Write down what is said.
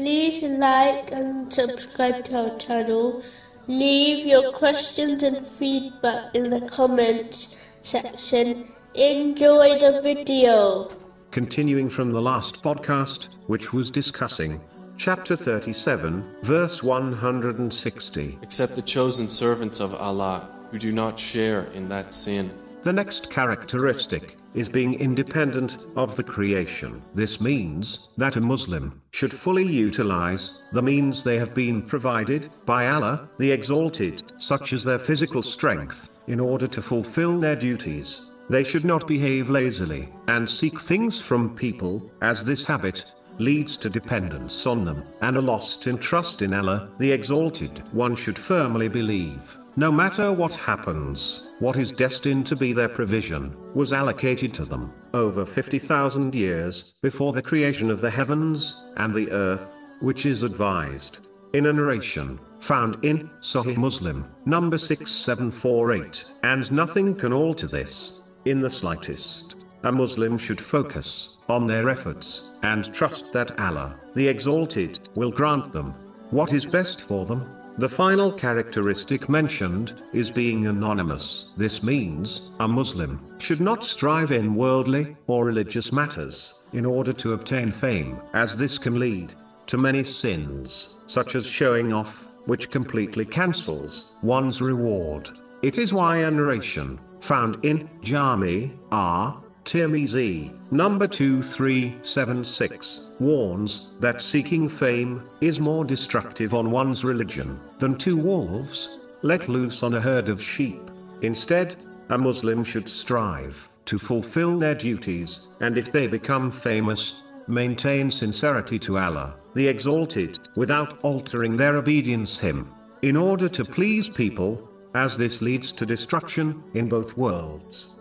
like and subscribe to our channel. Leave your questions and feedback in the comments section. Enjoy the video. Continuing from the last podcast, which was discussing chapter 37, verse 160. except the chosen servants of Allah, who do not share in that sin. The next characteristic is being independent of the creation. This means that a Muslim should fully utilize the means they have been provided by Allah, the Exalted, such as their physical strength, in order to fulfill their duties. They should not behave lazily and seek things from people, as this habit leads to dependence on them and a lost in trust in Allah, the Exalted. One should firmly believe, no matter what happens, what is destined to be their provision was allocated to them over 50,000 years before the creation of the heavens and the earth, which is advised in a narration found in Sahih Muslim, number 6748, and nothing can alter this in the slightest. A Muslim should focus on their efforts and trust that Allah, the Exalted, will grant them what is best for them. The final characteristic mentioned is being anonymous. This means a Muslim should not strive in worldly or religious matters in order to obtain fame, as this can lead to many sins, such as showing off, which completely cancels one's reward. It is why a narration found in Jami R. Tirmizi, number 2376, warns that seeking fame is more destructive on one's religion than two wolves let loose on a herd of sheep. Instead, a Muslim should strive to fulfill their duties, and if they become famous, maintain sincerity to Allah, the Exalted, without altering their obedience Him, in order to please people, as this leads to destruction in both worlds.